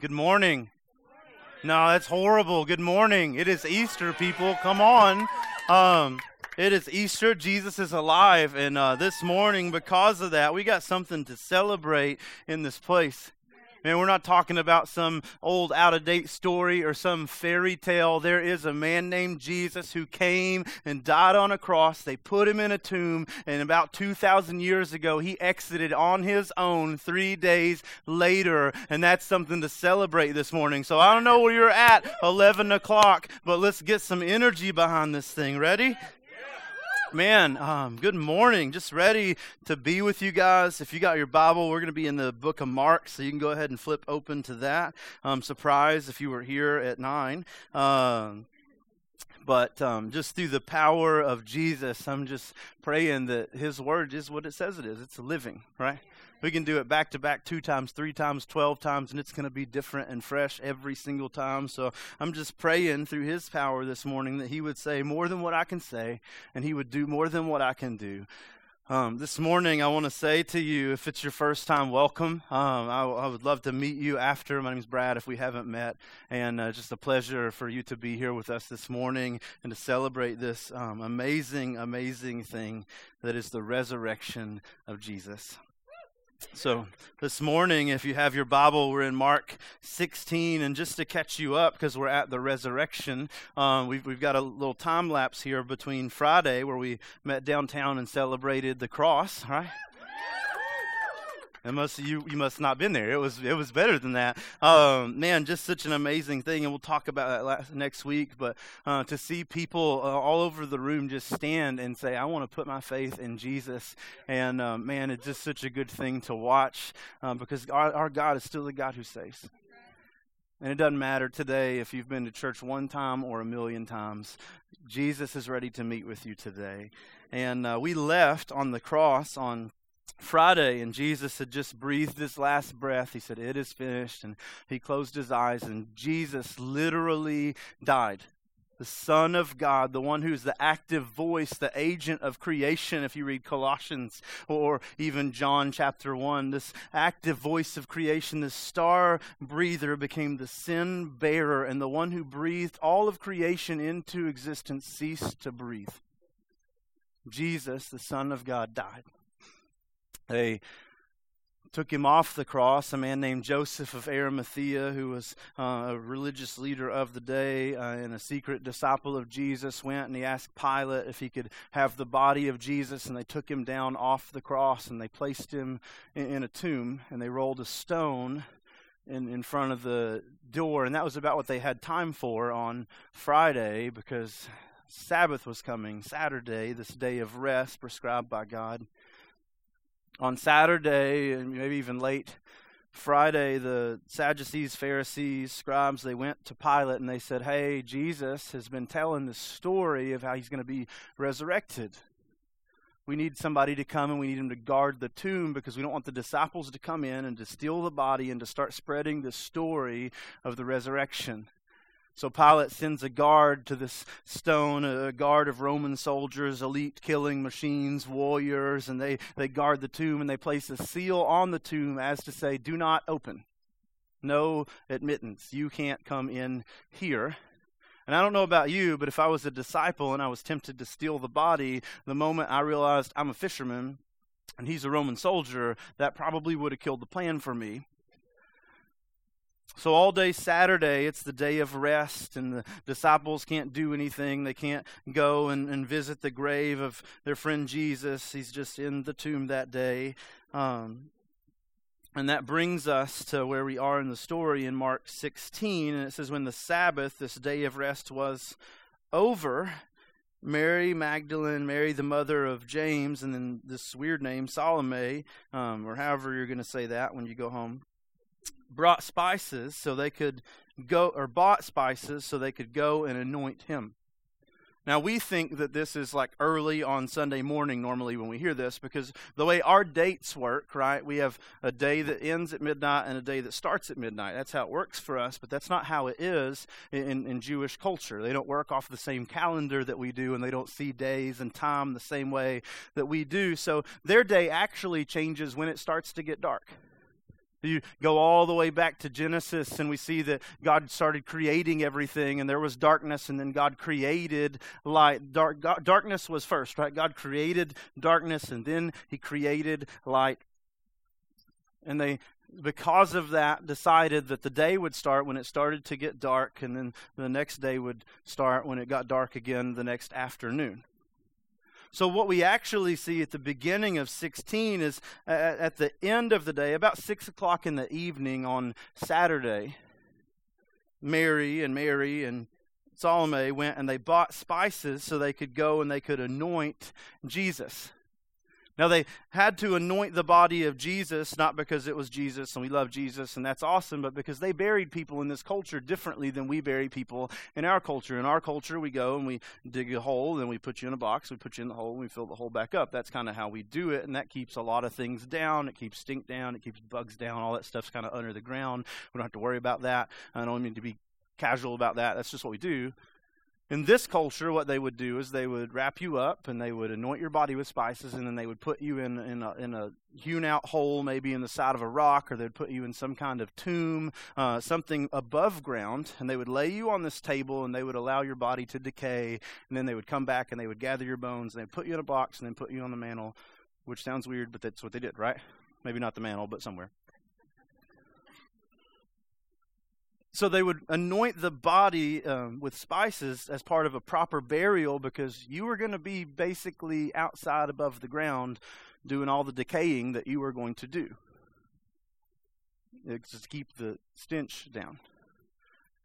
Good morning. No, that's horrible. Good morning. It is Easter, people. Come on. Um, it is Easter. Jesus is alive. And uh, this morning, because of that, we got something to celebrate in this place. Man, we're not talking about some old out of date story or some fairy tale. There is a man named Jesus who came and died on a cross. They put him in a tomb, and about 2,000 years ago, he exited on his own three days later. And that's something to celebrate this morning. So I don't know where you're at, 11 o'clock, but let's get some energy behind this thing. Ready? Man, um, good morning. Just ready to be with you guys. If you got your Bible, we're going to be in the book of Mark, so you can go ahead and flip open to that. I'm surprised if you were here at 9. Um, but um, just through the power of Jesus, I'm just praying that His Word is what it says it is. It's living, right? We can do it back to back two times, three times, 12 times, and it's going to be different and fresh every single time. So I'm just praying through His power this morning that He would say more than what I can say, and He would do more than what I can do. Um, this morning, I want to say to you, if it's your first time, welcome. Um, I, I, would love to meet you after. My name is Brad, if we haven't met, and uh, just a pleasure for you to be here with us this morning and to celebrate this um, amazing, amazing thing that is the resurrection of Jesus. So, this morning, if you have your Bible, we're in Mark 16. And just to catch you up, because we're at the resurrection, um, we've, we've got a little time lapse here between Friday, where we met downtown and celebrated the cross, right? And most of you, you must not been there. It was, it was better than that. Um, man, just such an amazing thing, and we'll talk about that last, next week. But uh, to see people uh, all over the room just stand and say, "I want to put my faith in Jesus," and uh, man, it's just such a good thing to watch uh, because our, our God is still the God who saves. And it doesn't matter today if you've been to church one time or a million times. Jesus is ready to meet with you today. And uh, we left on the cross on Friday, and Jesus had just breathed his last breath. He said, It is finished. And he closed his eyes, and Jesus literally died. The Son of God, the one who's the active voice, the agent of creation, if you read Colossians or even John chapter 1, this active voice of creation, this star breather became the sin bearer, and the one who breathed all of creation into existence ceased to breathe. Jesus, the Son of God, died. They took him off the cross. A man named Joseph of Arimathea, who was uh, a religious leader of the day uh, and a secret disciple of Jesus, went and he asked Pilate if he could have the body of Jesus. And they took him down off the cross and they placed him in, in a tomb and they rolled a stone in, in front of the door. And that was about what they had time for on Friday because Sabbath was coming, Saturday, this day of rest prescribed by God on Saturday and maybe even late Friday, the Sadducees, Pharisees, scribes, they went to Pilate and they said, Hey, Jesus has been telling this story of how he's going to be resurrected. We need somebody to come and we need him to guard the tomb because we don't want the disciples to come in and to steal the body and to start spreading the story of the resurrection. So Pilate sends a guard to this stone, a guard of Roman soldiers, elite killing machines, warriors, and they, they guard the tomb and they place a seal on the tomb as to say, Do not open. No admittance. You can't come in here. And I don't know about you, but if I was a disciple and I was tempted to steal the body, the moment I realized I'm a fisherman and he's a Roman soldier, that probably would have killed the plan for me. So, all day Saturday, it's the day of rest, and the disciples can't do anything. They can't go and, and visit the grave of their friend Jesus. He's just in the tomb that day. Um, and that brings us to where we are in the story in Mark 16. And it says, When the Sabbath, this day of rest, was over, Mary Magdalene, Mary the mother of James, and then this weird name, Salome, um, or however you're going to say that when you go home, brought spices so they could go, or bought spices so they could go and anoint him. Now, we think that this is like early on Sunday morning normally when we hear this because the way our dates work, right? We have a day that ends at midnight and a day that starts at midnight. That's how it works for us, but that's not how it is in, in Jewish culture. They don't work off the same calendar that we do and they don't see days and time the same way that we do. So their day actually changes when it starts to get dark. You go all the way back to Genesis, and we see that God started creating everything, and there was darkness, and then God created light. Dark, God, darkness was first, right? God created darkness, and then He created light. And they, because of that, decided that the day would start when it started to get dark, and then the next day would start when it got dark again the next afternoon. So, what we actually see at the beginning of 16 is at the end of the day, about 6 o'clock in the evening on Saturday, Mary and Mary and Salome went and they bought spices so they could go and they could anoint Jesus. Now, they had to anoint the body of Jesus, not because it was Jesus and we love Jesus and that's awesome, but because they buried people in this culture differently than we bury people in our culture. In our culture, we go and we dig a hole, and we put you in a box, we put you in the hole, and we fill the hole back up. That's kind of how we do it, and that keeps a lot of things down. It keeps stink down, it keeps bugs down, all that stuff's kind of under the ground. We don't have to worry about that. I don't mean to be casual about that. That's just what we do. In this culture, what they would do is they would wrap you up and they would anoint your body with spices, and then they would put you in, in, a, in a hewn out hole, maybe in the side of a rock, or they'd put you in some kind of tomb, uh, something above ground, and they would lay you on this table and they would allow your body to decay, and then they would come back and they would gather your bones and they'd put you in a box and then put you on the mantle, which sounds weird, but that's what they did, right? Maybe not the mantle, but somewhere. So they would anoint the body um, with spices as part of a proper burial because you were going to be basically outside above the ground doing all the decaying that you were going to do. It's to keep the stench down.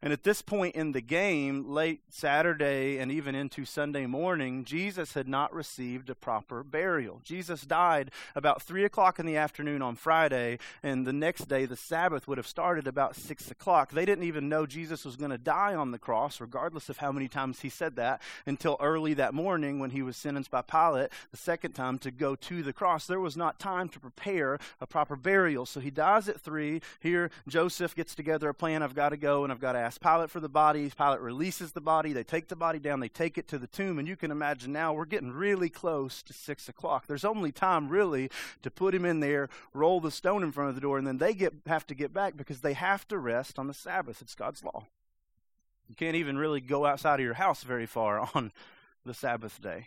And at this point in the game, late Saturday and even into Sunday morning, Jesus had not received a proper burial. Jesus died about 3 o'clock in the afternoon on Friday, and the next day, the Sabbath, would have started about 6 o'clock. They didn't even know Jesus was going to die on the cross, regardless of how many times he said that, until early that morning when he was sentenced by Pilate the second time to go to the cross. There was not time to prepare a proper burial. So he dies at 3. Here, Joseph gets together a plan I've got to go and I've got to ask Pilate for the body. Pilate releases the body. They take the body down. They take it to the tomb. And you can imagine now we're getting really close to 6 o'clock. There's only time, really, to put him in there, roll the stone in front of the door, and then they get, have to get back because they have to rest on the Sabbath. It's God's law. You can't even really go outside of your house very far on the Sabbath day.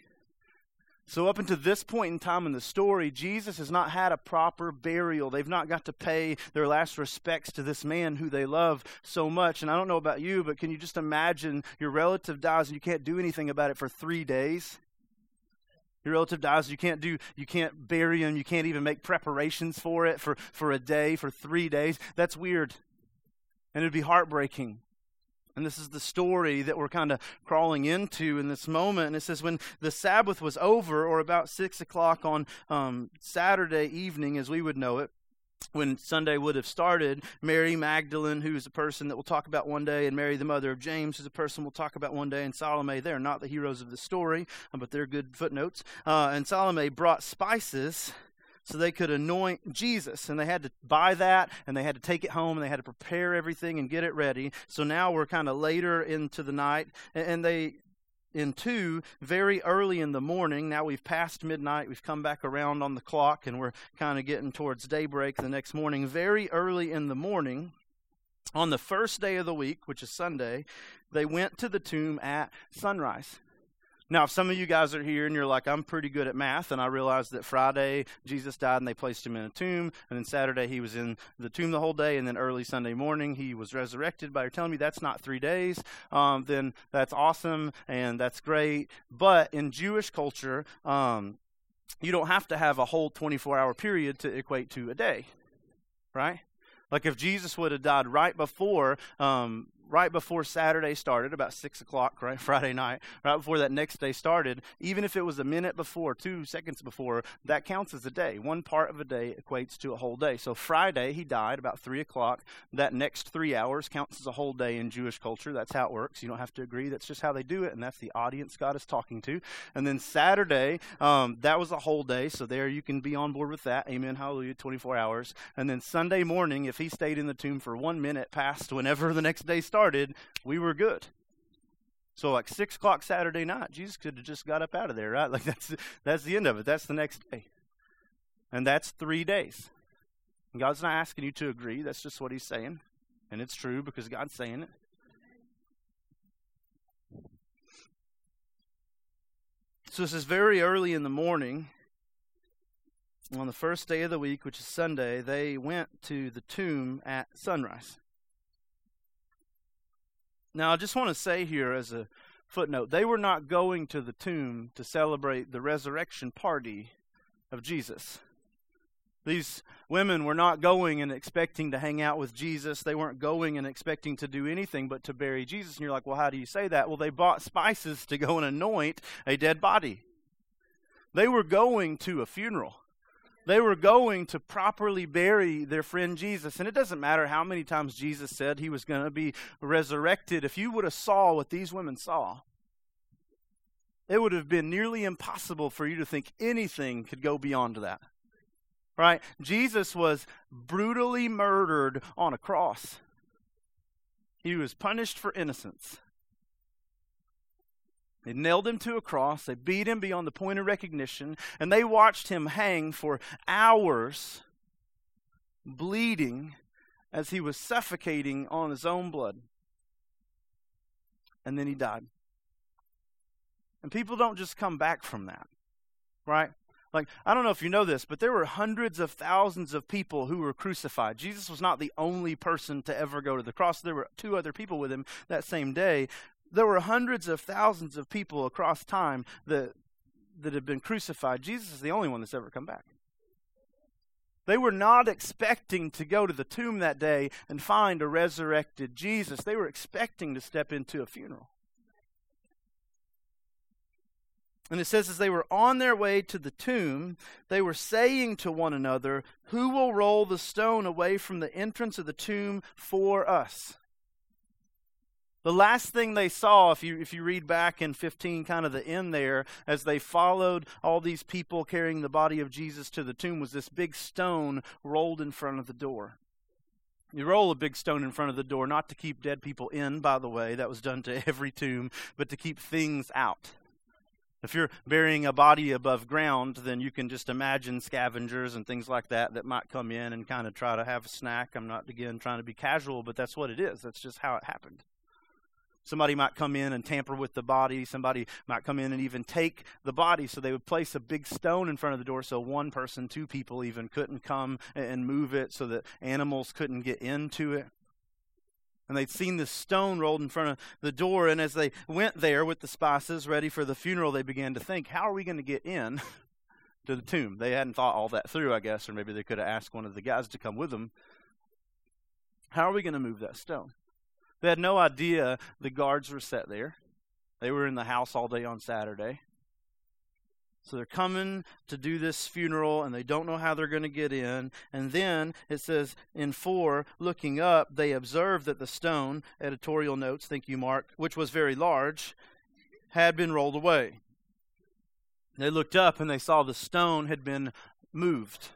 So, up until this point in time in the story, Jesus has not had a proper burial. They've not got to pay their last respects to this man who they love so much. And I don't know about you, but can you just imagine your relative dies and you can't do anything about it for three days? Your relative dies, you can't do, you can't bury him, you can't even make preparations for it for, for a day, for three days. That's weird. And it'd be heartbreaking. And this is the story that we're kind of crawling into in this moment. And it says, when the Sabbath was over, or about 6 o'clock on um, Saturday evening, as we would know it, when Sunday would have started, Mary Magdalene, who is a person that we'll talk about one day, and Mary, the mother of James, who's a person we'll talk about one day, and Salome, they're not the heroes of the story, but they're good footnotes. Uh, and Salome brought spices so they could anoint Jesus. And they had to buy that and they had to take it home and they had to prepare everything and get it ready. So now we're kind of later into the night and they in two very early in the morning. Now we've passed midnight, we've come back around on the clock, and we're kind of getting towards daybreak the next morning. Very early in the morning, on the first day of the week, which is Sunday, they went to the tomb at sunrise. Now, if some of you guys are here and you're like, I'm pretty good at math, and I realize that Friday Jesus died and they placed him in a tomb, and then Saturday he was in the tomb the whole day, and then early Sunday morning he was resurrected, but you're telling me that's not three days, um, then that's awesome and that's great. But in Jewish culture, um, you don't have to have a whole 24 hour period to equate to a day, right? Like if Jesus would have died right before um, right before Saturday started, about 6 o'clock, right, Friday night, right before that next day started, even if it was a minute before, two seconds before, that counts as a day. One part of a day equates to a whole day. So Friday, he died about 3 o'clock. That next three hours counts as a whole day in Jewish culture. That's how it works. You don't have to agree. That's just how they do it, and that's the audience God is talking to. And then Saturday, um, that was a whole day. So there you can be on board with that. Amen. Hallelujah. 24 hours. And then Sunday morning, if he stayed in the tomb for one minute past whenever the next day started, started, we were good. So like six o'clock Saturday night, Jesus could have just got up out of there, right? Like that's that's the end of it. That's the next day. And that's three days. And God's not asking you to agree. That's just what He's saying. And it's true because God's saying it. So this is very early in the morning. On the first day of the week, which is Sunday, they went to the tomb at sunrise. Now, I just want to say here as a footnote they were not going to the tomb to celebrate the resurrection party of Jesus. These women were not going and expecting to hang out with Jesus. They weren't going and expecting to do anything but to bury Jesus. And you're like, well, how do you say that? Well, they bought spices to go and anoint a dead body. They were going to a funeral. They were going to properly bury their friend Jesus. And it doesn't matter how many times Jesus said he was going to be resurrected. If you would have saw what these women saw, it would have been nearly impossible for you to think anything could go beyond that. Right? Jesus was brutally murdered on a cross. He was punished for innocence. They nailed him to a cross. They beat him beyond the point of recognition. And they watched him hang for hours, bleeding as he was suffocating on his own blood. And then he died. And people don't just come back from that, right? Like, I don't know if you know this, but there were hundreds of thousands of people who were crucified. Jesus was not the only person to ever go to the cross. There were two other people with him that same day there were hundreds of thousands of people across time that, that had been crucified. Jesus is the only one that's ever come back. They were not expecting to go to the tomb that day and find a resurrected Jesus. They were expecting to step into a funeral. And it says, as they were on their way to the tomb, they were saying to one another, Who will roll the stone away from the entrance of the tomb for us? The last thing they saw, if you, if you read back in 15, kind of the end there, as they followed all these people carrying the body of Jesus to the tomb, was this big stone rolled in front of the door. You roll a big stone in front of the door, not to keep dead people in, by the way, that was done to every tomb, but to keep things out. If you're burying a body above ground, then you can just imagine scavengers and things like that that might come in and kind of try to have a snack. I'm not, again, trying to be casual, but that's what it is. That's just how it happened. Somebody might come in and tamper with the body. Somebody might come in and even take the body. So they would place a big stone in front of the door so one person, two people even couldn't come and move it so that animals couldn't get into it. And they'd seen this stone rolled in front of the door. And as they went there with the spices ready for the funeral, they began to think, how are we going to get in to the tomb? They hadn't thought all that through, I guess, or maybe they could have asked one of the guys to come with them. How are we going to move that stone? They had no idea the guards were set there. They were in the house all day on Saturday. So they're coming to do this funeral and they don't know how they're going to get in. And then it says in 4, looking up, they observed that the stone, editorial notes, thank you, Mark, which was very large, had been rolled away. They looked up and they saw the stone had been moved.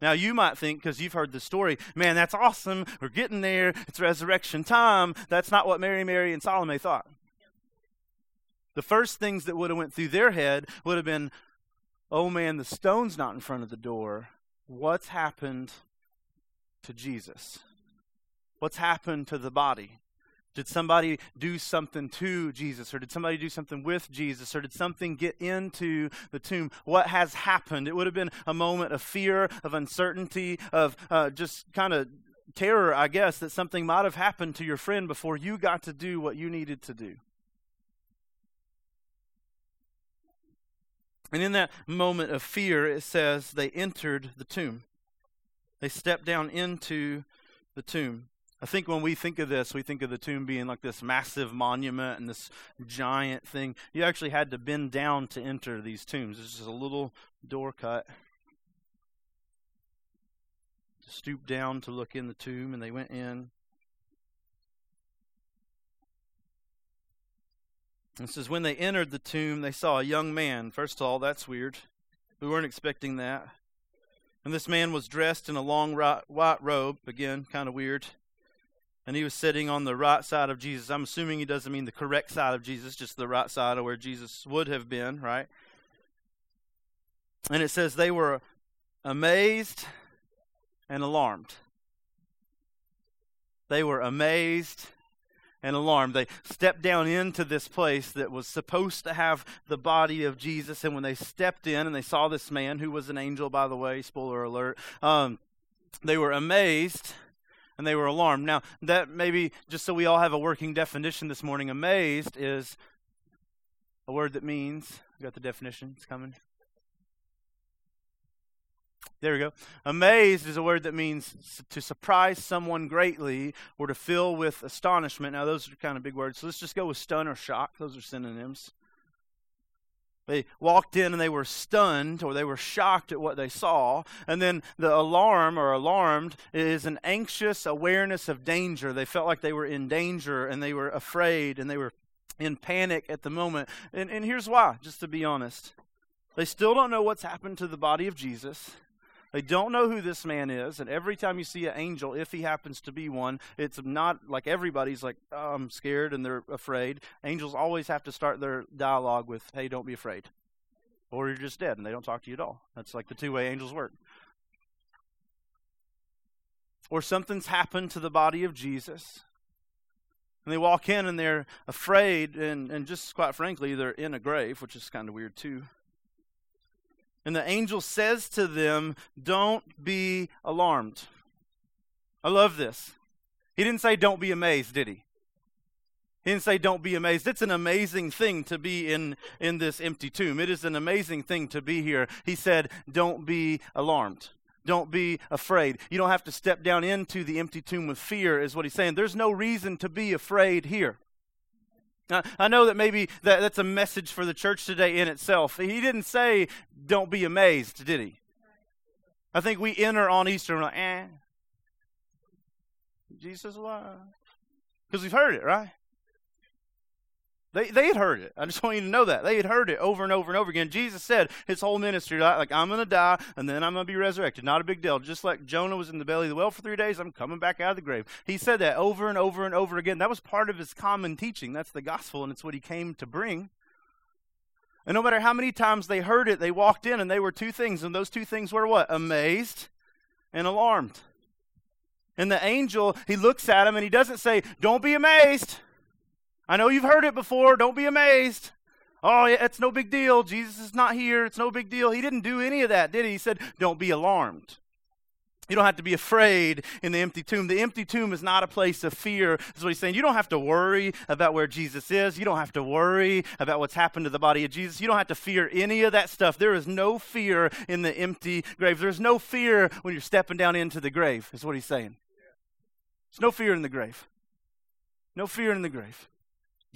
Now, you might think, because you've heard the story, man, that's awesome. We're getting there. It's resurrection time. That's not what Mary, Mary, and Salome thought. The first things that would have went through their head would have been, oh man, the stone's not in front of the door. What's happened to Jesus? What's happened to the body? Did somebody do something to Jesus? Or did somebody do something with Jesus? Or did something get into the tomb? What has happened? It would have been a moment of fear, of uncertainty, of uh, just kind of terror, I guess, that something might have happened to your friend before you got to do what you needed to do. And in that moment of fear, it says they entered the tomb. They stepped down into the tomb. I think when we think of this, we think of the tomb being like this massive monument and this giant thing. You actually had to bend down to enter these tombs. It's just a little door cut. To stoop down to look in the tomb, and they went in. It says, when they entered the tomb, they saw a young man. First of all, that's weird. We weren't expecting that. And this man was dressed in a long white robe. Again, kind of weird and he was sitting on the right side of Jesus. I'm assuming he doesn't mean the correct side of Jesus, just the right side of where Jesus would have been, right? And it says they were amazed and alarmed. They were amazed and alarmed. They stepped down into this place that was supposed to have the body of Jesus. And when they stepped in and they saw this man, who was an angel, by the way, spoiler alert, um, they were amazed and they were alarmed. Now, that maybe just so we all have a working definition this morning, amazed is a word that means, got the definition, it's coming. There we go. Amazed is a word that means to surprise someone greatly or to fill with astonishment. Now, those are kind of big words. So let's just go with stun or shock. Those are synonyms. They walked in and they were stunned or they were shocked at what they saw. And then the alarm or alarmed is an anxious awareness of danger. They felt like they were in danger and they were afraid and they were in panic at the moment. And, and here's why, just to be honest. They still don't know what's happened to the body of Jesus. They don't know who this man is, and every time you see an angel, if he happens to be one, it's not like everybody's like, oh, I'm scared and they're afraid. Angels always have to start their dialogue with, hey, don't be afraid. Or you're just dead and they don't talk to you at all. That's like the two way angels work. Or something's happened to the body of Jesus. And they walk in and they're afraid, and, and just quite frankly, they're in a grave, which is kind of weird too. And the angel says to them, Don't be alarmed. I love this. He didn't say, Don't be amazed, did he? He didn't say, Don't be amazed. It's an amazing thing to be in, in this empty tomb. It is an amazing thing to be here. He said, Don't be alarmed. Don't be afraid. You don't have to step down into the empty tomb with fear, is what he's saying. There's no reason to be afraid here. I know that maybe that, that's a message for the church today in itself. He didn't say, don't be amazed, did he? I think we enter on Easter and we're like, eh. Jesus alive. Because we've heard it, right? They, they had heard it. I just want you to know that. They had heard it over and over and over again. Jesus said his whole ministry, like, I'm going to die and then I'm going to be resurrected. Not a big deal. Just like Jonah was in the belly of the whale for three days, I'm coming back out of the grave. He said that over and over and over again. That was part of his common teaching. That's the gospel, and it's what he came to bring. And no matter how many times they heard it, they walked in and they were two things. And those two things were what? Amazed and alarmed. And the angel, he looks at him and he doesn't say, Don't be amazed. I know you've heard it before. Don't be amazed. Oh, yeah, it's no big deal. Jesus is not here. It's no big deal. He didn't do any of that, did he? He said, Don't be alarmed. You don't have to be afraid in the empty tomb. The empty tomb is not a place of fear. That's what he's saying. You don't have to worry about where Jesus is. You don't have to worry about what's happened to the body of Jesus. You don't have to fear any of that stuff. There is no fear in the empty grave. There's no fear when you're stepping down into the grave, is what he's saying. There's no fear in the grave. No fear in the grave.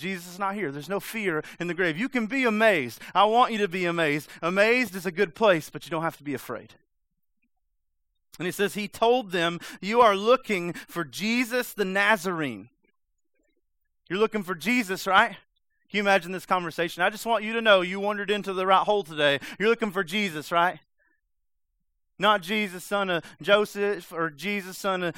Jesus is not here. There's no fear in the grave. You can be amazed. I want you to be amazed. Amazed is a good place, but you don't have to be afraid. And he says, He told them, You are looking for Jesus the Nazarene. You're looking for Jesus, right? Can you imagine this conversation? I just want you to know you wandered into the right hole today. You're looking for Jesus, right? Not Jesus, son of Joseph, or Jesus, son of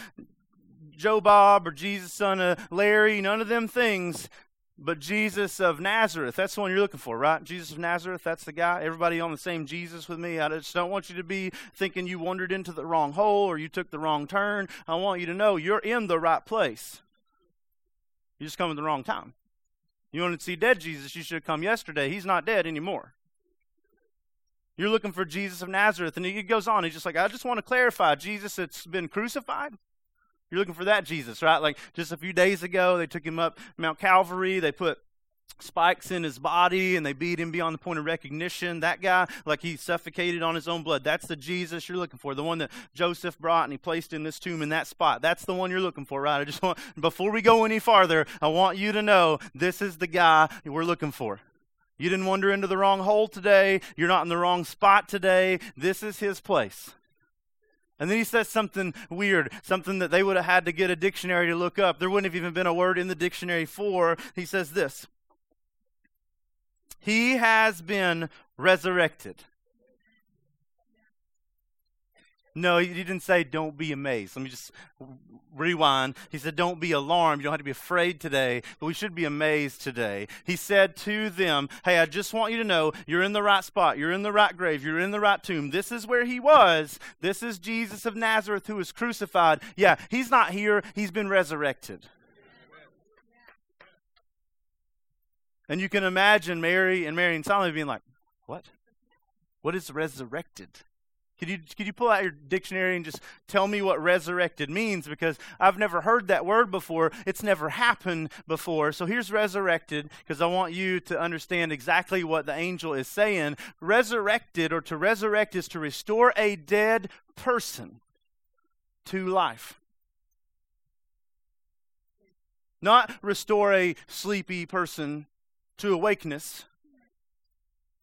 Joe Bob, or Jesus, son of Larry, none of them things. But Jesus of Nazareth, that's the one you're looking for, right? Jesus of Nazareth, that's the guy. Everybody on the same Jesus with me. I just don't want you to be thinking you wandered into the wrong hole or you took the wrong turn. I want you to know you're in the right place. You just come at the wrong time. You want to see dead Jesus, you should have come yesterday. He's not dead anymore. You're looking for Jesus of Nazareth. And he goes on. He's just like, I just want to clarify Jesus that's been crucified. You're looking for that Jesus, right? Like just a few days ago, they took him up Mount Calvary. They put spikes in his body and they beat him beyond the point of recognition. That guy, like he suffocated on his own blood. That's the Jesus you're looking for. The one that Joseph brought and he placed in this tomb in that spot. That's the one you're looking for, right? I just want, before we go any farther, I want you to know this is the guy we're looking for. You didn't wander into the wrong hole today. You're not in the wrong spot today. This is his place. And then he says something weird, something that they would have had to get a dictionary to look up. There wouldn't have even been a word in the dictionary for. He says this He has been resurrected. No, he didn't say don't be amazed. Let me just rewind. He said don't be alarmed. You don't have to be afraid today, but we should be amazed today. He said to them, Hey, I just want you to know you're in the right spot. You're in the right grave. You're in the right tomb. This is where he was. This is Jesus of Nazareth who was crucified. Yeah, he's not here. He's been resurrected. And you can imagine Mary and Mary and Salome being like, What? What is resurrected? Could you, could you pull out your dictionary and just tell me what resurrected means? Because I've never heard that word before. It's never happened before. So here's resurrected, because I want you to understand exactly what the angel is saying. Resurrected, or to resurrect, is to restore a dead person to life. Not restore a sleepy person to awakeness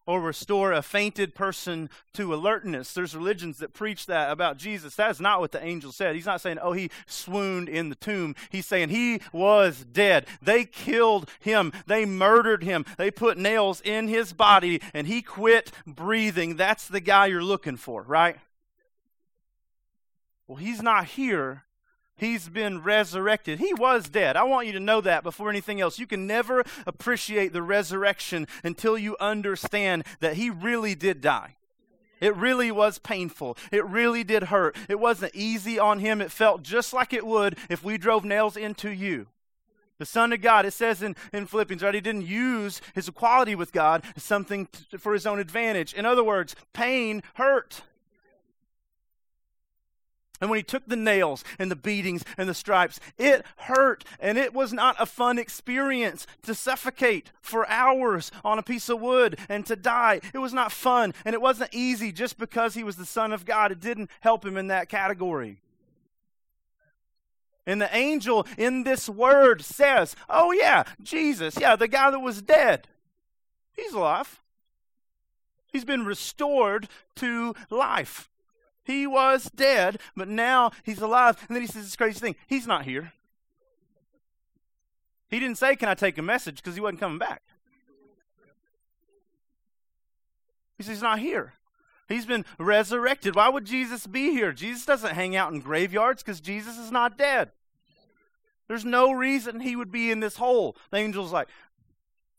or restore a fainted person to alertness. There's religions that preach that about Jesus. That is not what the angel said. He's not saying, oh, he swooned in the tomb. He's saying he was dead. They killed him, they murdered him, they put nails in his body, and he quit breathing. That's the guy you're looking for, right? Well, he's not here He's been resurrected. He was dead. I want you to know that before anything else. You can never appreciate the resurrection until you understand that he really did die. It really was painful. It really did hurt. It wasn't easy on him. It felt just like it would if we drove nails into you. The Son of God, it says in, in Philippians, right? He didn't use his equality with God as something t- for his own advantage. In other words, pain hurt. And when he took the nails and the beatings and the stripes, it hurt. And it was not a fun experience to suffocate for hours on a piece of wood and to die. It was not fun. And it wasn't easy just because he was the Son of God. It didn't help him in that category. And the angel in this word says, Oh, yeah, Jesus, yeah, the guy that was dead, he's alive. He's been restored to life. He was dead, but now he's alive. And then he says this crazy thing He's not here. He didn't say, Can I take a message? because he wasn't coming back. He says, He's not here. He's been resurrected. Why would Jesus be here? Jesus doesn't hang out in graveyards because Jesus is not dead. There's no reason he would be in this hole. The angel's like,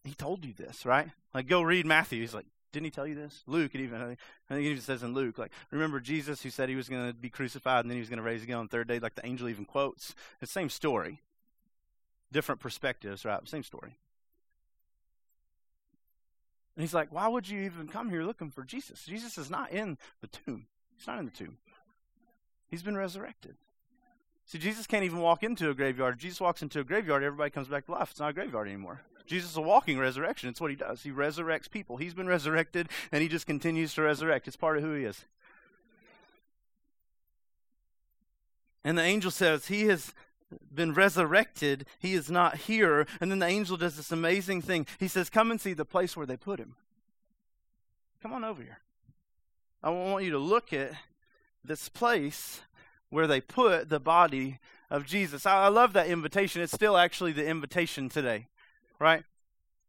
He told you this, right? Like, go read Matthew. He's like, didn't he tell you this? Luke, it even I think it even says in Luke, like, remember Jesus who said he was going to be crucified and then he was going to raise again on the third day, like the angel even quotes. It's the same story. Different perspectives, right? Same story. And he's like, Why would you even come here looking for Jesus? Jesus is not in the tomb. He's not in the tomb. He's been resurrected. See, Jesus can't even walk into a graveyard. If Jesus walks into a graveyard, everybody comes back to life. It's not a graveyard anymore. Jesus is a walking resurrection. It's what he does. He resurrects people. He's been resurrected, and he just continues to resurrect. It's part of who he is. And the angel says, He has been resurrected. He is not here. And then the angel does this amazing thing. He says, Come and see the place where they put him. Come on over here. I want you to look at this place where they put the body of Jesus. I, love that invitation. It's still actually the invitation today right?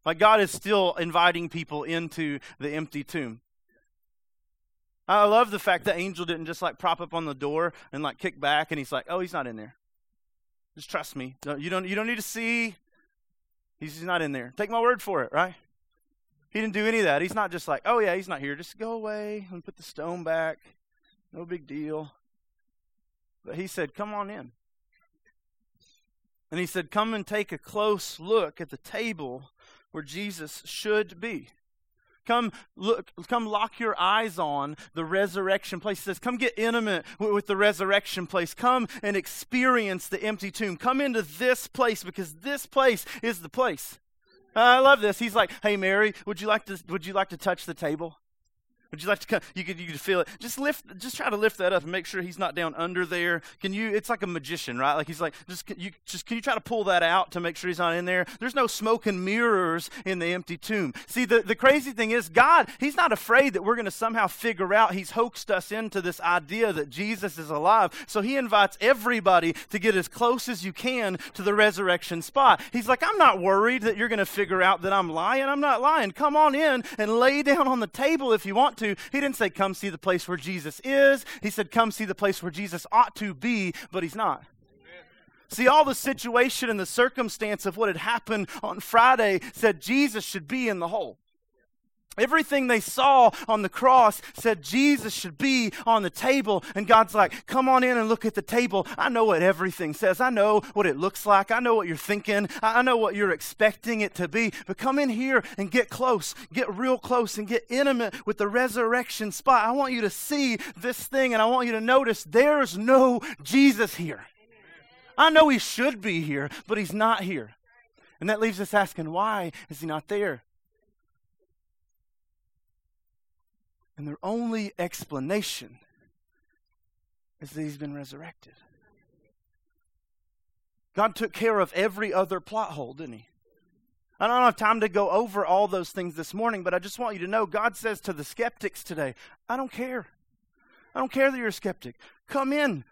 Like God is still inviting people into the empty tomb. I love the fact that angel didn't just like prop up on the door and like kick back and he's like, "Oh, he's not in there. Just trust me. You don't you don't need to see. He's not in there. Take my word for it, right?" He didn't do any of that. He's not just like, "Oh yeah, he's not here. Just go away and put the stone back. No big deal." But he said, "Come on in." And he said, Come and take a close look at the table where Jesus should be. Come look, come lock your eyes on the resurrection place. He says, Come get intimate with, with the resurrection place. Come and experience the empty tomb. Come into this place because this place is the place. I love this. He's like, Hey Mary, would you like to would you like to touch the table? Would you like to come? You could, you could feel it. Just lift, just try to lift that up and make sure he's not down under there. Can you? It's like a magician, right? Like he's like, just you, just can you try to pull that out to make sure he's not in there? There's no smoke and mirrors in the empty tomb. See, the, the crazy thing is, God, he's not afraid that we're going to somehow figure out he's hoaxed us into this idea that Jesus is alive. So he invites everybody to get as close as you can to the resurrection spot. He's like, I'm not worried that you're going to figure out that I'm lying. I'm not lying. Come on in and lay down on the table if you want to to. He didn't say, come see the place where Jesus is. He said, come see the place where Jesus ought to be, but he's not. See, all the situation and the circumstance of what had happened on Friday said Jesus should be in the hole. Everything they saw on the cross said Jesus should be on the table. And God's like, come on in and look at the table. I know what everything says. I know what it looks like. I know what you're thinking. I know what you're expecting it to be. But come in here and get close. Get real close and get intimate with the resurrection spot. I want you to see this thing and I want you to notice there's no Jesus here. I know he should be here, but he's not here. And that leaves us asking, why is he not there? And their only explanation is that he's been resurrected. God took care of every other plot hole, didn't he? I don't have time to go over all those things this morning, but I just want you to know God says to the skeptics today, I don't care. I don't care that you're a skeptic. Come in.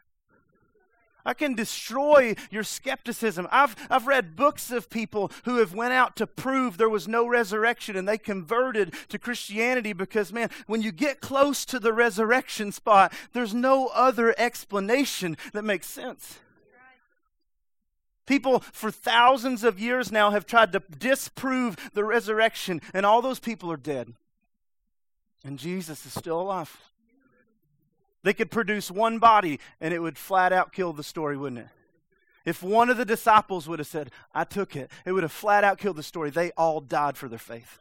I can destroy your skepticism. I've, I've read books of people who have went out to prove there was no resurrection and they converted to Christianity because, man, when you get close to the resurrection spot, there's no other explanation that makes sense. People for thousands of years now have tried to disprove the resurrection, and all those people are dead. And Jesus is still alive. They could produce one body and it would flat out kill the story, wouldn't it? If one of the disciples would have said, I took it, it would have flat out killed the story. They all died for their faith.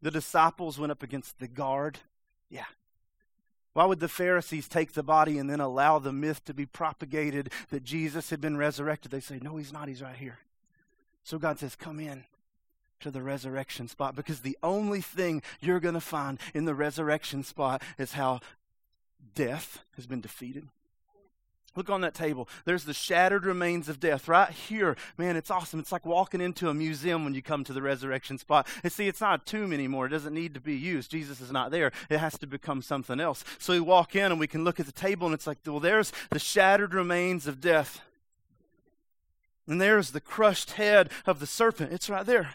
The disciples went up against the guard. Yeah. Why would the Pharisees take the body and then allow the myth to be propagated that Jesus had been resurrected? They say, No, he's not. He's right here. So God says, Come in to the resurrection spot because the only thing you're going to find in the resurrection spot is how death has been defeated. Look on that table. There's the shattered remains of death right here. Man, it's awesome. It's like walking into a museum when you come to the resurrection spot. And see, it's not a tomb anymore. It doesn't need to be used. Jesus is not there. It has to become something else. So we walk in and we can look at the table and it's like, well, there's the shattered remains of death. And there's the crushed head of the serpent. It's right there.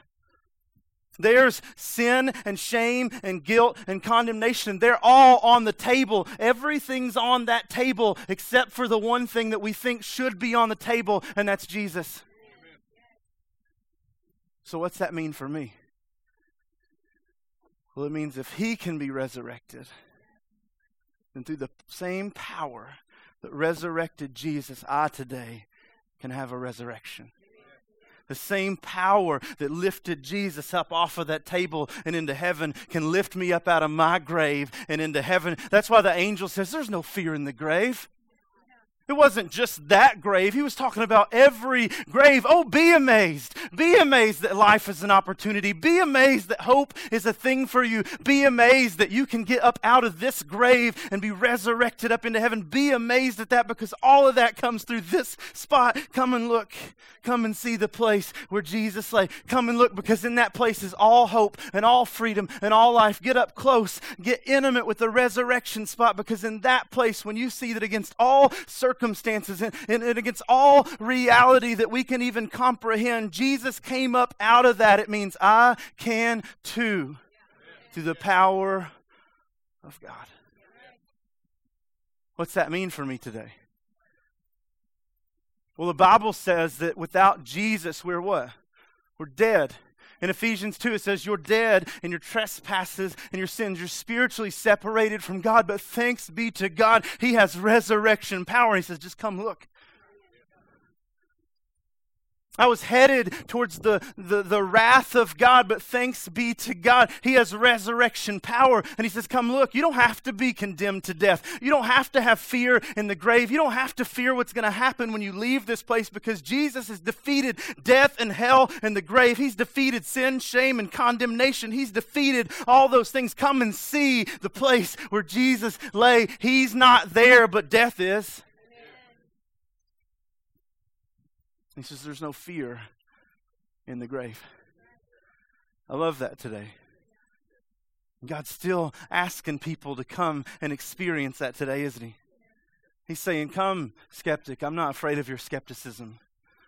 There's sin and shame and guilt and condemnation. They're all on the table. Everything's on that table except for the one thing that we think should be on the table, and that's Jesus. So, what's that mean for me? Well, it means if he can be resurrected, then through the same power that resurrected Jesus, I today can have a resurrection. The same power that lifted Jesus up off of that table and into heaven can lift me up out of my grave and into heaven. That's why the angel says, There's no fear in the grave. It wasn't just that grave. He was talking about every grave. Oh, be amazed. Be amazed that life is an opportunity. Be amazed that hope is a thing for you. Be amazed that you can get up out of this grave and be resurrected up into heaven. Be amazed at that because all of that comes through this spot. Come and look. Come and see the place where Jesus lay. Come and look because in that place is all hope and all freedom and all life. Get up close. Get intimate with the resurrection spot because in that place, when you see that against all circumstances, circumstances and, and, and against all reality that we can even comprehend. Jesus came up out of that. It means I can too through the power of God. What's that mean for me today? Well, the Bible says that without Jesus, we're what? We're dead. In Ephesians 2, it says, You're dead in your trespasses and your sins. You're spiritually separated from God, but thanks be to God, He has resurrection power. He says, Just come look. I was headed towards the, the, the, wrath of God, but thanks be to God, He has resurrection power. And He says, Come look, you don't have to be condemned to death. You don't have to have fear in the grave. You don't have to fear what's going to happen when you leave this place because Jesus has defeated death and hell and the grave. He's defeated sin, shame, and condemnation. He's defeated all those things. Come and see the place where Jesus lay. He's not there, but death is. He says, There's no fear in the grave. I love that today. God's still asking people to come and experience that today, isn't He? He's saying, Come, skeptic, I'm not afraid of your skepticism.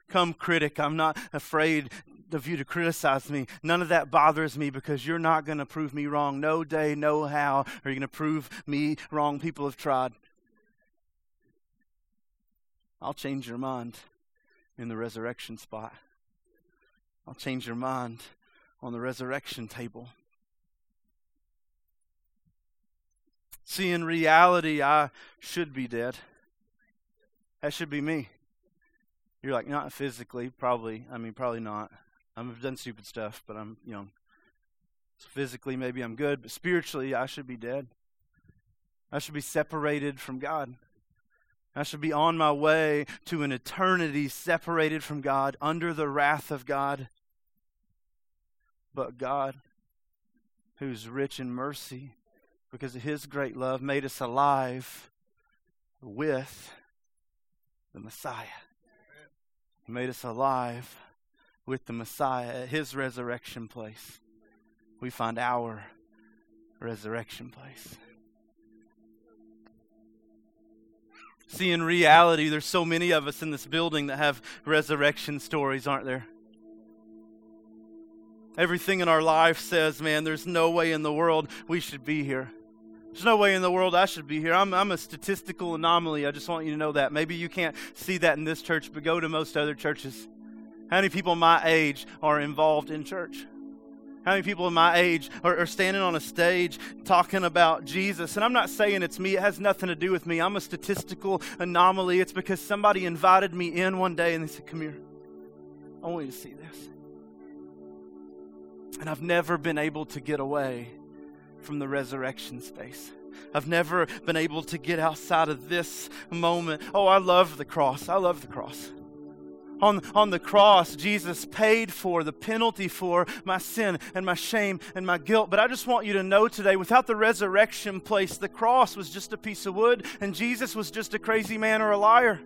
Come, critic, I'm not afraid of you to criticize me. None of that bothers me because you're not going to prove me wrong. No day, no how are you going to prove me wrong. People have tried. I'll change your mind in the resurrection spot. I'll change your mind on the resurrection table. See, in reality, I should be dead. That should be me. You're like, not physically, probably. I mean, probably not. I've done stupid stuff, but I'm, you know, so physically maybe I'm good, but spiritually I should be dead. I should be separated from God. I should be on my way to an eternity separated from God, under the wrath of God. But God, who's rich in mercy, because of his great love, made us alive with the Messiah. He made us alive with the Messiah at his resurrection place. We find our resurrection place. See, in reality, there's so many of us in this building that have resurrection stories, aren't there? Everything in our life says, man, there's no way in the world we should be here. There's no way in the world I should be here. I'm, I'm a statistical anomaly. I just want you to know that. Maybe you can't see that in this church, but go to most other churches. How many people my age are involved in church? How many people in my age are, are, standing on a stage talking about Jesus? And I'm not saying it's me, it has nothing to do with me. I'm a statistical anomaly. It's because somebody invited me in one day and they said, Come here, I want you to see this. And I've never been able to get away from the resurrection space. I've never been able to get outside of this moment. Oh, I love the cross. I love the cross. On, on the cross, Jesus paid for the penalty for my sin and my shame and my guilt. But I just want you to know today without the resurrection place, the cross was just a piece of wood, and Jesus was just a crazy man or a liar.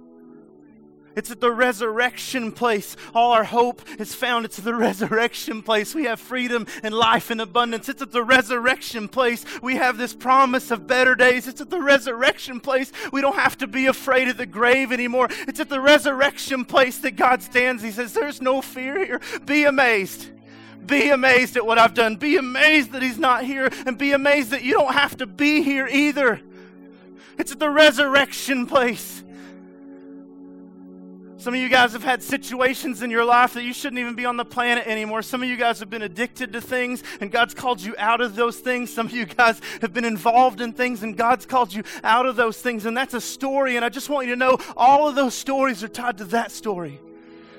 It's at the resurrection place. All our hope is found. It's at the resurrection place. We have freedom and life in abundance. It's at the resurrection place. We have this promise of better days. It's at the resurrection place. We don't have to be afraid of the grave anymore. It's at the resurrection place that God stands. He says, There's no fear here. Be amazed. Be amazed at what I've done. Be amazed that He's not here. And be amazed that you don't have to be here either. It's at the resurrection place. Some of you guys have had situations in your life that you shouldn't even be on the planet anymore. Some of you guys have been addicted to things and God's called you out of those things. Some of you guys have been involved in things and God's called you out of those things. And that's a story. And I just want you to know all of those stories are tied to that story.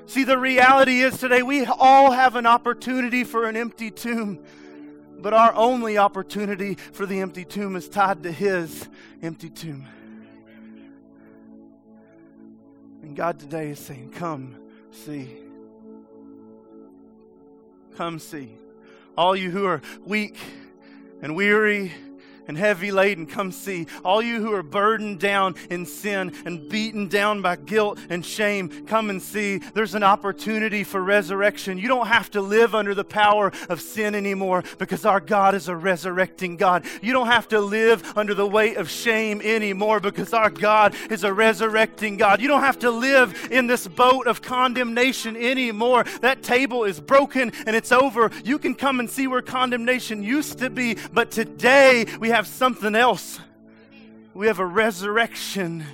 See, the reality is today we all have an opportunity for an empty tomb. But our only opportunity for the empty tomb is tied to His empty tomb. And God today is saying, Come see. Come see. All you who are weak and weary and heavy laden, come see. All you who are burdened down in sin and beaten down by guilt and shame, come and see. There's an opportunity for resurrection. You don't have to live under the power of sin anymore because our God is a resurrecting God. You don't have to live under the weight of shame anymore because our God is a resurrecting God. You don't have to live in this boat of condemnation anymore. That table is broken and it's over. You can come and see where condemnation used to be, but today we have have something else. We have a resurrection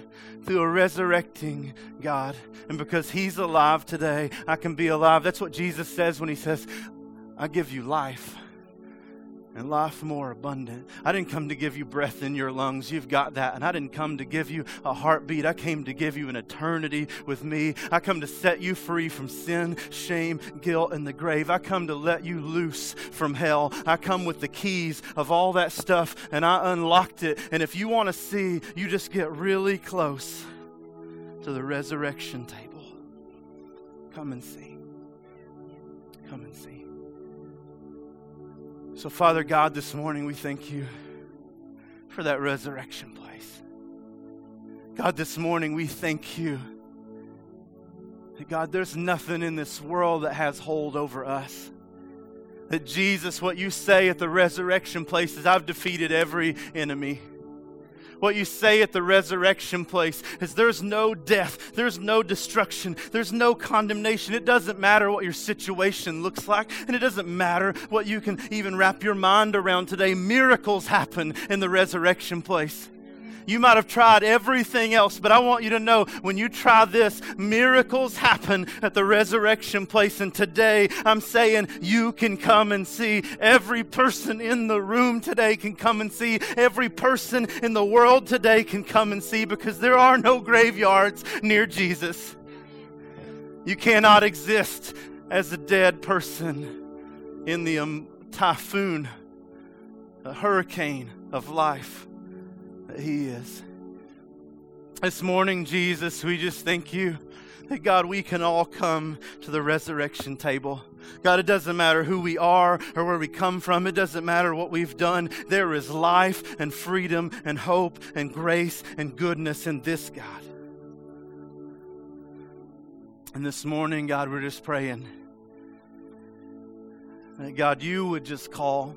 through a resurrecting God. And because He's alive today, I can be alive. That's what Jesus says when He says, I give you life and life more abundant. I didn't come to give you breath in your lungs. You've got that. And I didn't come to give you a heartbeat. I came to give you an eternity with me. I come to set you free from sin, shame, guilt, and the grave. I come to let you loose from hell. I come with the keys of all that stuff and I unlocked it. And if you want to see, you just get really close to the resurrection table. Come and see. Come and see. So, Father God, this morning we thank you for that resurrection place. God, this morning we thank you. God, there's nothing in this world that has hold over us. That Jesus, what you say at the resurrection place is, I've defeated every enemy. What you say at the resurrection place is there's no death, there's no destruction, there's no condemnation. It doesn't matter what your situation looks like, and it doesn't matter what you can even wrap your mind around today. Miracles happen in the resurrection place. You might have tried everything else, but I want you to know when you try this, miracles happen at the resurrection place. And today, I'm saying you can come and see. Every person in the room today can come and see. Every person in the world today can come and see because there are no graveyards near Jesus. You cannot exist as a dead person in the um, typhoon, a hurricane of life that He is. This morning, Jesus, we just thank you that God, we can all come to the resurrection table. God, it doesn't matter who we are or where we come from. It doesn't matter what we've done. There is life and freedom and hope and grace and goodness in this God. And this morning, God, we're just praying that God, you would just call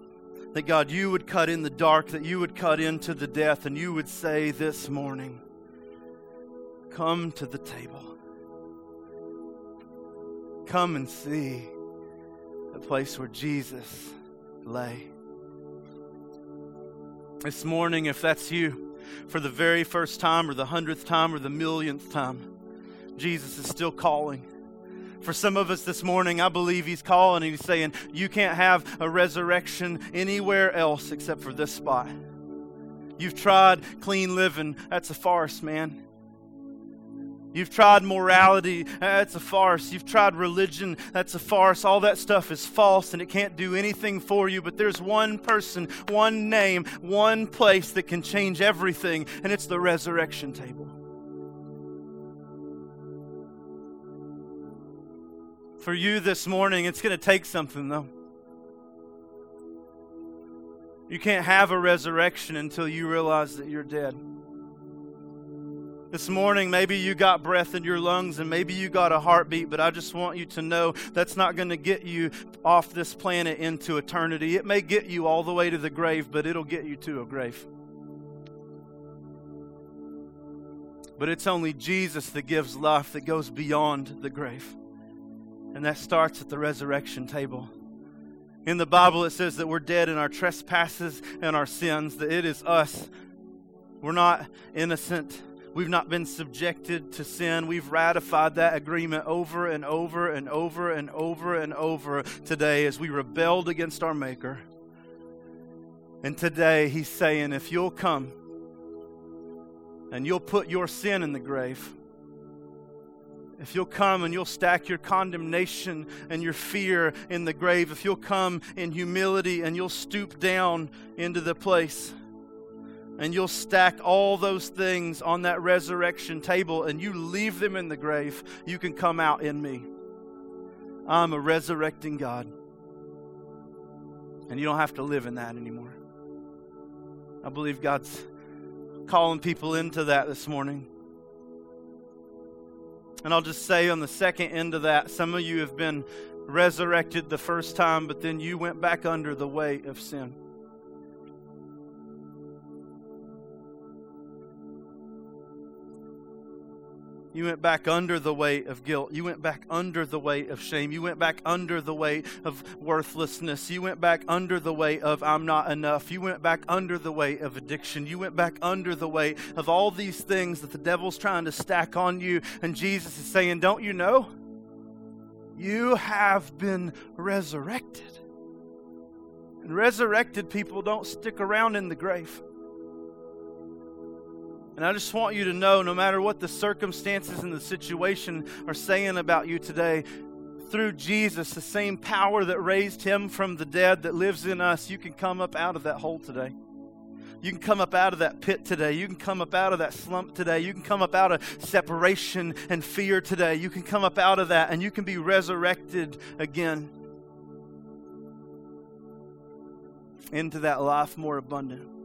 that God, you would cut in the dark, that you would cut into the death, and you would say this morning, Come to the table. Come and see the place where Jesus lay. This morning, if that's you, for the very first time, or the hundredth time, or the millionth time, Jesus is still calling. For some of us this morning, I believe He's calling and He's saying, You can't have a resurrection anywhere else except for this spot. You've tried clean living, that's a farce, man. You've tried morality, that's a farce. You've tried religion, that's a farce. All that stuff is false and it can't do anything for you. But there's one person, one name, one place that can change everything, and it's the resurrection table. For you this morning, it's going to take something, though. You can't have a resurrection until you realize that you're dead. This morning, maybe you got breath in your lungs and maybe you got a heartbeat, but I just want you to know that's not going to get you off this planet into eternity. It may get you all the way to the grave, but it'll get you to a grave. But it's only Jesus that gives life that goes beyond the grave. And that starts at the resurrection table. In the Bible, it says that we're dead in our trespasses and our sins, that it is us. We're not innocent. We've not been subjected to sin. We've ratified that agreement over and over and over and over and over today as we rebelled against our Maker. And today, He's saying, if you'll come and you'll put your sin in the grave, if you'll come and you'll stack your condemnation and your fear in the grave, if you'll come in humility and you'll stoop down into the place and you'll stack all those things on that resurrection table and you leave them in the grave, you can come out in me. I'm a resurrecting God. And you don't have to live in that anymore. I believe God's calling people into that this morning. And I'll just say on the second end of that, some of you have been resurrected the first time, but then you went back under the weight of sin. You went back under the weight of guilt. You went back under the weight of shame. You went back under the weight of worthlessness. You went back under the weight of I'm not enough. You went back under the weight of addiction. You went back under the weight of all these things that the devil's trying to stack on you. And Jesus is saying, Don't you know? You have been resurrected. And resurrected people don't stick around in the grave. And I just want you to know no matter what the circumstances and the situation are saying about you today, through Jesus, the same power that raised him from the dead that lives in us, you can come up out of that hole today. You can come up out of that pit today. You can come up out of that slump today. You can come up out of separation and fear today. You can come up out of that and you can be resurrected again into that life more abundant.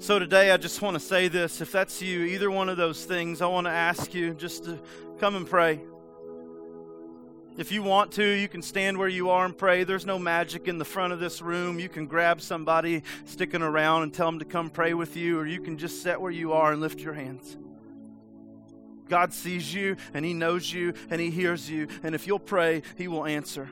So today, I just want to say this. If that's you, either one of those things, I want to ask you just to come and pray. If you want to, you can stand where you are and pray. There's no magic in the front of this room. You can grab somebody sticking around and tell them to come pray with you, or you can just sit where you are and lift your hands. God sees you and He knows you and He hears you. And if you'll pray, He will answer.